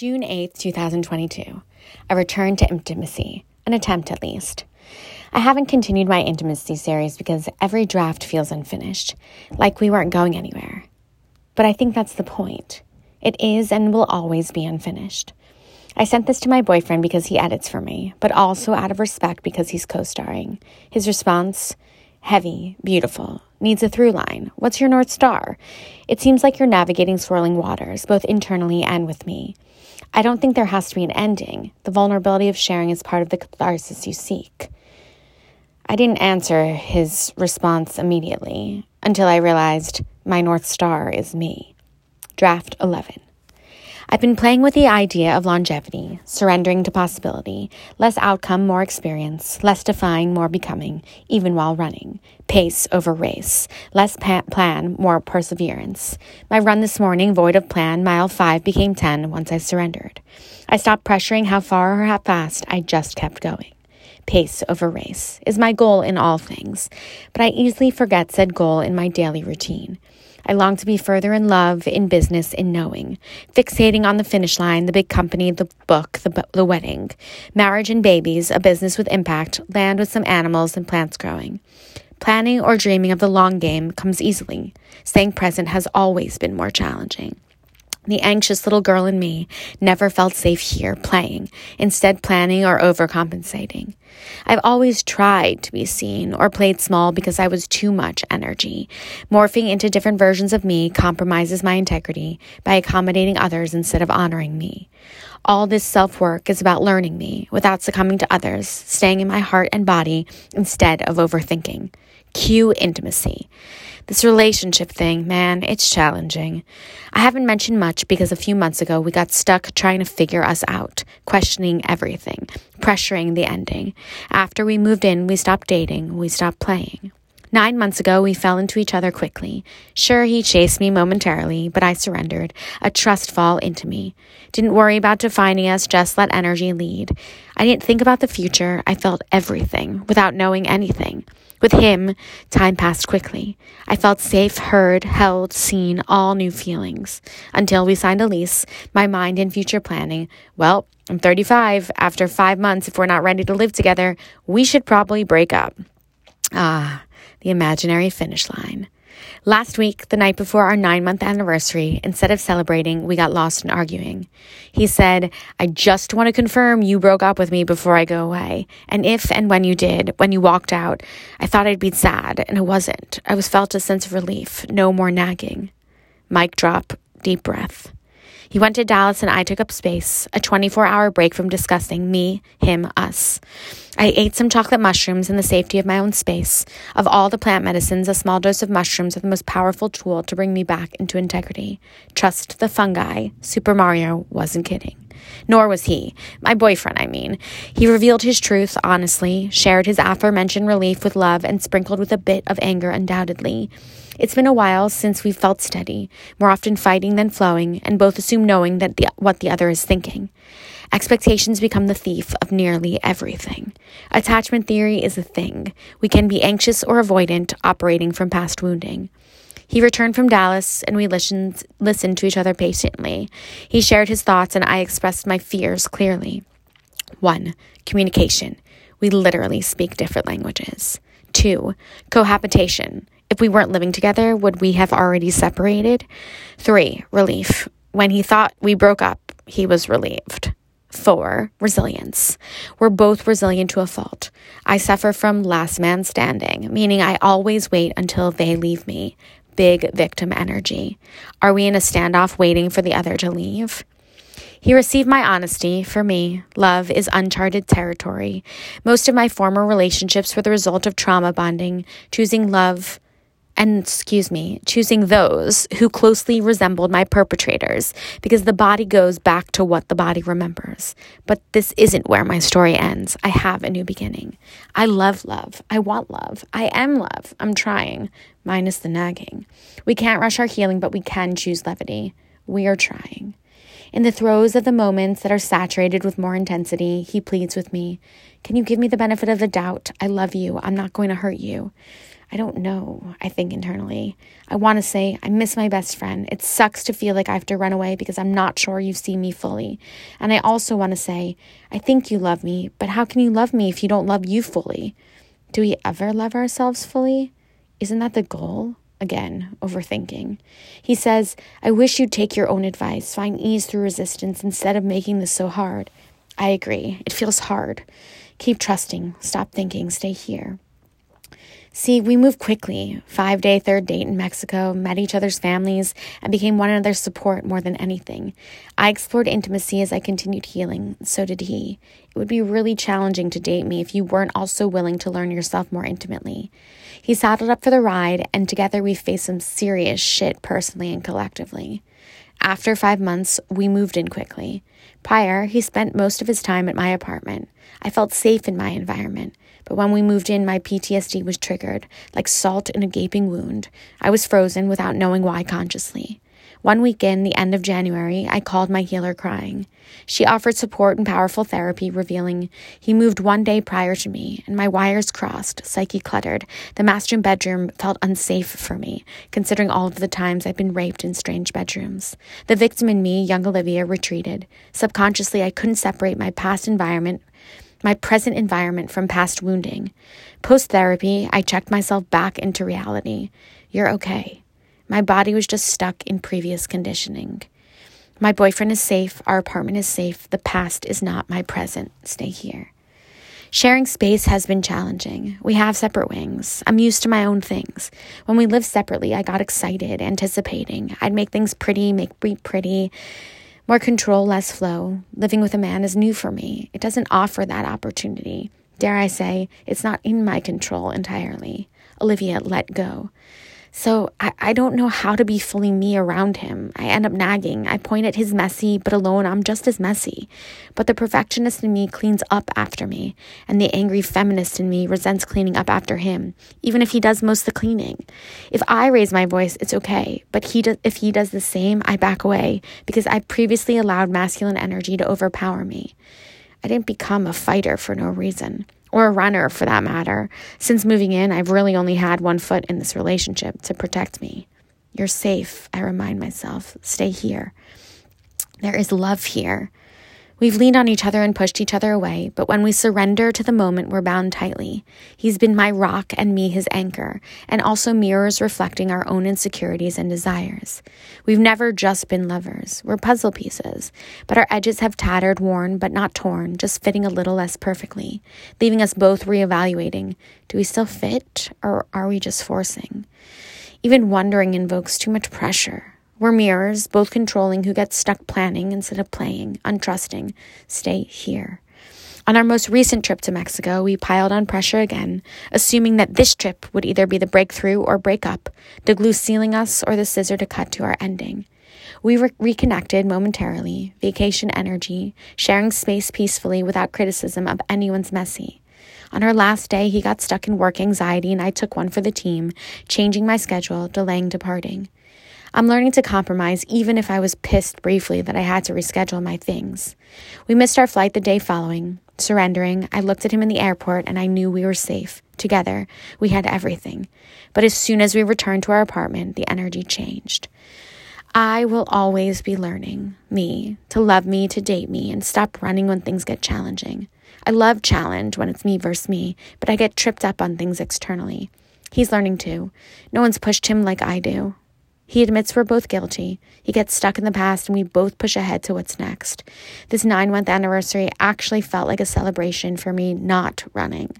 June 8th, 2022. A return to intimacy, an attempt at least. I haven't continued my intimacy series because every draft feels unfinished, like we weren't going anywhere. But I think that's the point. It is and will always be unfinished. I sent this to my boyfriend because he edits for me, but also out of respect because he's co starring. His response heavy, beautiful, needs a through line. What's your North Star? It seems like you're navigating swirling waters, both internally and with me. I don't think there has to be an ending. The vulnerability of sharing is part of the catharsis you seek. I didn't answer his response immediately until I realized my North Star is me. Draft 11. I've been playing with the idea of longevity, surrendering to possibility, less outcome, more experience, less defying, more becoming, even while running, pace over race, less pa- plan, more perseverance. My run this morning, void of plan, mile 5 became 10 once I surrendered. I stopped pressuring how far or how fast, I just kept going. Pace over race is my goal in all things, but I easily forget said goal in my daily routine. I long to be further in love, in business, in knowing, fixating on the finish line, the big company, the book, the, the wedding, marriage and babies, a business with impact, land with some animals and plants growing. Planning or dreaming of the long game comes easily. Staying present has always been more challenging. The anxious little girl in me never felt safe here playing, instead planning or overcompensating. I've always tried to be seen or played small because I was too much energy. Morphing into different versions of me compromises my integrity by accommodating others instead of honoring me. All this self work is about learning me without succumbing to others, staying in my heart and body instead of overthinking. Cue intimacy. This relationship thing, man, it's challenging. I haven't mentioned much because a few months ago we got stuck trying to figure us out, questioning everything, pressuring the ending. After we moved in, we stopped dating, we stopped playing. Nine months ago, we fell into each other quickly. Sure, he chased me momentarily, but I surrendered, a trust fall into me. Didn't worry about defining us, just let energy lead. I didn't think about the future, I felt everything without knowing anything. With him, time passed quickly. I felt safe, heard, held, seen, all new feelings. Until we signed a lease, my mind in future planning. Well, I'm 35. After five months, if we're not ready to live together, we should probably break up. Ah, the imaginary finish line. Last week, the night before our nine month anniversary, instead of celebrating, we got lost in arguing. He said, I just want to confirm you broke up with me before I go away. And if and when you did, when you walked out, I thought I'd be sad, and I wasn't. I was felt a sense of relief, no more nagging. Mic drop, deep breath. He went to Dallas and I took up space, a 24 hour break from discussing me, him, us. I ate some chocolate mushrooms in the safety of my own space. Of all the plant medicines, a small dose of mushrooms are the most powerful tool to bring me back into integrity. Trust the fungi. Super Mario wasn't kidding. Nor was he. My boyfriend, I mean. He revealed his truth honestly, shared his aforementioned relief with love, and sprinkled with a bit of anger, undoubtedly. It's been a while since we've felt steady, more often fighting than flowing, and both assume knowing that the, what the other is thinking. Expectations become the thief of nearly everything. Attachment theory is a thing. We can be anxious or avoidant, operating from past wounding. He returned from Dallas and we listened, listened to each other patiently. He shared his thoughts and I expressed my fears clearly. One, communication. We literally speak different languages. Two, cohabitation. If we weren't living together, would we have already separated? Three, relief. When he thought we broke up, he was relieved. Four, resilience. We're both resilient to a fault. I suffer from last man standing, meaning I always wait until they leave me. Big victim energy. Are we in a standoff waiting for the other to leave? He received my honesty. For me, love is uncharted territory. Most of my former relationships were the result of trauma bonding, choosing love and excuse me, choosing those who closely resembled my perpetrators because the body goes back to what the body remembers. But this isn't where my story ends. I have a new beginning. I love love. I want love. I am love. I'm trying, minus the nagging. We can't rush our healing, but we can choose levity. We are trying. In the throes of the moments that are saturated with more intensity, he pleads with me Can you give me the benefit of the doubt? I love you. I'm not going to hurt you. I don't know, I think internally. I want to say, I miss my best friend. It sucks to feel like I have to run away because I'm not sure you see me fully. And I also want to say, I think you love me, but how can you love me if you don't love you fully? Do we ever love ourselves fully? Isn't that the goal? Again, overthinking. He says, I wish you'd take your own advice, find ease through resistance instead of making this so hard. I agree. It feels hard. Keep trusting, stop thinking, stay here. See, we moved quickly. Five day third date in Mexico, met each other's families, and became one another's support more than anything. I explored intimacy as I continued healing. So did he. It would be really challenging to date me if you weren't also willing to learn yourself more intimately. He saddled up for the ride, and together we faced some serious shit personally and collectively. After five months, we moved in quickly. Prior, he spent most of his time at my apartment. I felt safe in my environment. But when we moved in, my PTSD was triggered, like salt in a gaping wound. I was frozen without knowing why consciously. One week in, the end of January, I called my healer crying. She offered support and powerful therapy, revealing he moved one day prior to me, and my wires crossed, psyche cluttered. The master bedroom felt unsafe for me, considering all of the times I've been raped in strange bedrooms. The victim in me, young Olivia, retreated. Subconsciously, I couldn't separate my past environment my present environment from past wounding. Post therapy, I checked myself back into reality. You're okay. My body was just stuck in previous conditioning. My boyfriend is safe. Our apartment is safe. The past is not my present. Stay here. Sharing space has been challenging. We have separate wings. I'm used to my own things. When we lived separately, I got excited, anticipating. I'd make things pretty, make me pretty. More control, less flow. Living with a man is new for me. It doesn't offer that opportunity. Dare I say, it's not in my control entirely. Olivia, let go. So I, I don't know how to be fully me around him. I end up nagging. I point at his messy, but alone I'm just as messy. But the perfectionist in me cleans up after me, and the angry feminist in me resents cleaning up after him, even if he does most of the cleaning. If I raise my voice, it's okay, but he do, if he does the same, I back away because I previously allowed masculine energy to overpower me. I didn't become a fighter for no reason or a runner for that matter. Since moving in, I've really only had one foot in this relationship to protect me. You're safe, I remind myself. Stay here. There is love here. We've leaned on each other and pushed each other away, but when we surrender to the moment, we're bound tightly. He's been my rock and me his anchor, and also mirrors reflecting our own insecurities and desires. We've never just been lovers. We're puzzle pieces, but our edges have tattered, worn, but not torn, just fitting a little less perfectly, leaving us both reevaluating do we still fit, or are we just forcing? Even wondering invokes too much pressure. We're mirrors, both controlling who gets stuck planning instead of playing, untrusting. Stay here. On our most recent trip to Mexico, we piled on pressure again, assuming that this trip would either be the breakthrough or breakup, the glue sealing us or the scissor to cut to our ending. We re- reconnected momentarily, vacation energy, sharing space peacefully without criticism of anyone's messy. On our last day, he got stuck in work anxiety, and I took one for the team, changing my schedule, delaying departing. I'm learning to compromise even if I was pissed briefly that I had to reschedule my things. We missed our flight the day following. Surrendering, I looked at him in the airport and I knew we were safe. Together, we had everything. But as soon as we returned to our apartment, the energy changed. I will always be learning, me, to love me, to date me, and stop running when things get challenging. I love challenge when it's me versus me, but I get tripped up on things externally. He's learning too. No one's pushed him like I do. He admits we're both guilty. He gets stuck in the past and we both push ahead to what's next. This nine month anniversary actually felt like a celebration for me not running.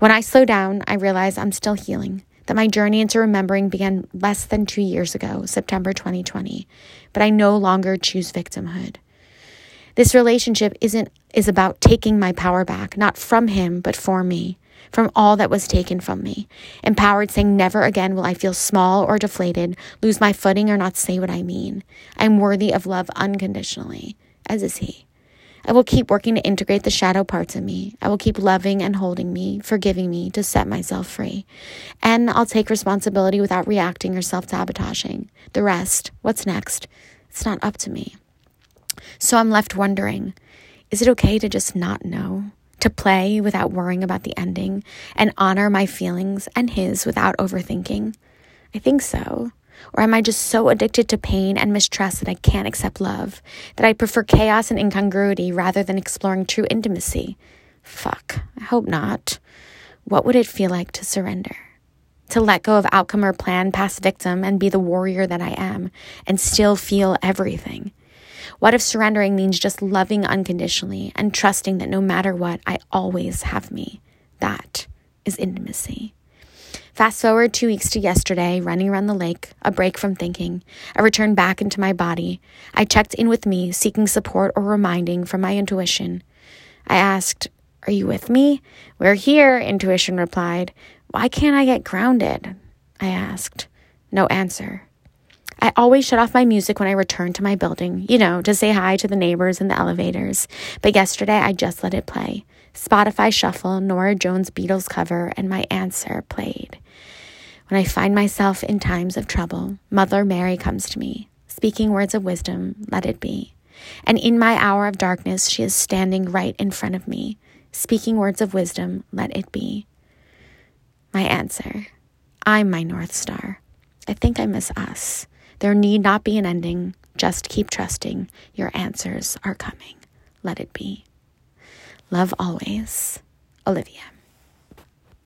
When I slow down, I realize I'm still healing, that my journey into remembering began less than two years ago, September 2020, but I no longer choose victimhood. This relationship isn't is about taking my power back, not from him, but for me from all that was taken from me. Empowered, saying, Never again will I feel small or deflated, lose my footing, or not say what I mean. I'm worthy of love unconditionally, as is he. I will keep working to integrate the shadow parts of me. I will keep loving and holding me, forgiving me to set myself free. And I'll take responsibility without reacting or self sabotaging. The rest, what's next? It's not up to me. So I'm left wondering is it okay to just not know? To play without worrying about the ending and honor my feelings and his without overthinking? I think so. Or am I just so addicted to pain and mistrust that I can't accept love, that I prefer chaos and incongruity rather than exploring true intimacy? Fuck, I hope not. What would it feel like to surrender? To let go of outcome or plan past victim and be the warrior that I am and still feel everything? What if surrendering means just loving unconditionally and trusting that no matter what, I always have me? That is intimacy. Fast forward two weeks to yesterday, running around the lake, a break from thinking, a return back into my body. I checked in with me, seeking support or reminding from my intuition. I asked, Are you with me? We're here, intuition replied. Why can't I get grounded? I asked. No answer. I always shut off my music when I return to my building, you know, to say hi to the neighbors in the elevators. But yesterday I just let it play. Spotify Shuffle, Norah Jones Beatles cover, and my answer played. When I find myself in times of trouble, Mother Mary comes to me, speaking words of wisdom, let it be. And in my hour of darkness, she is standing right in front of me, speaking words of wisdom, let it be. My answer I'm my North Star. I think I miss us. There need not be an ending. Just keep trusting. Your answers are coming. Let it be. Love always, Olivia.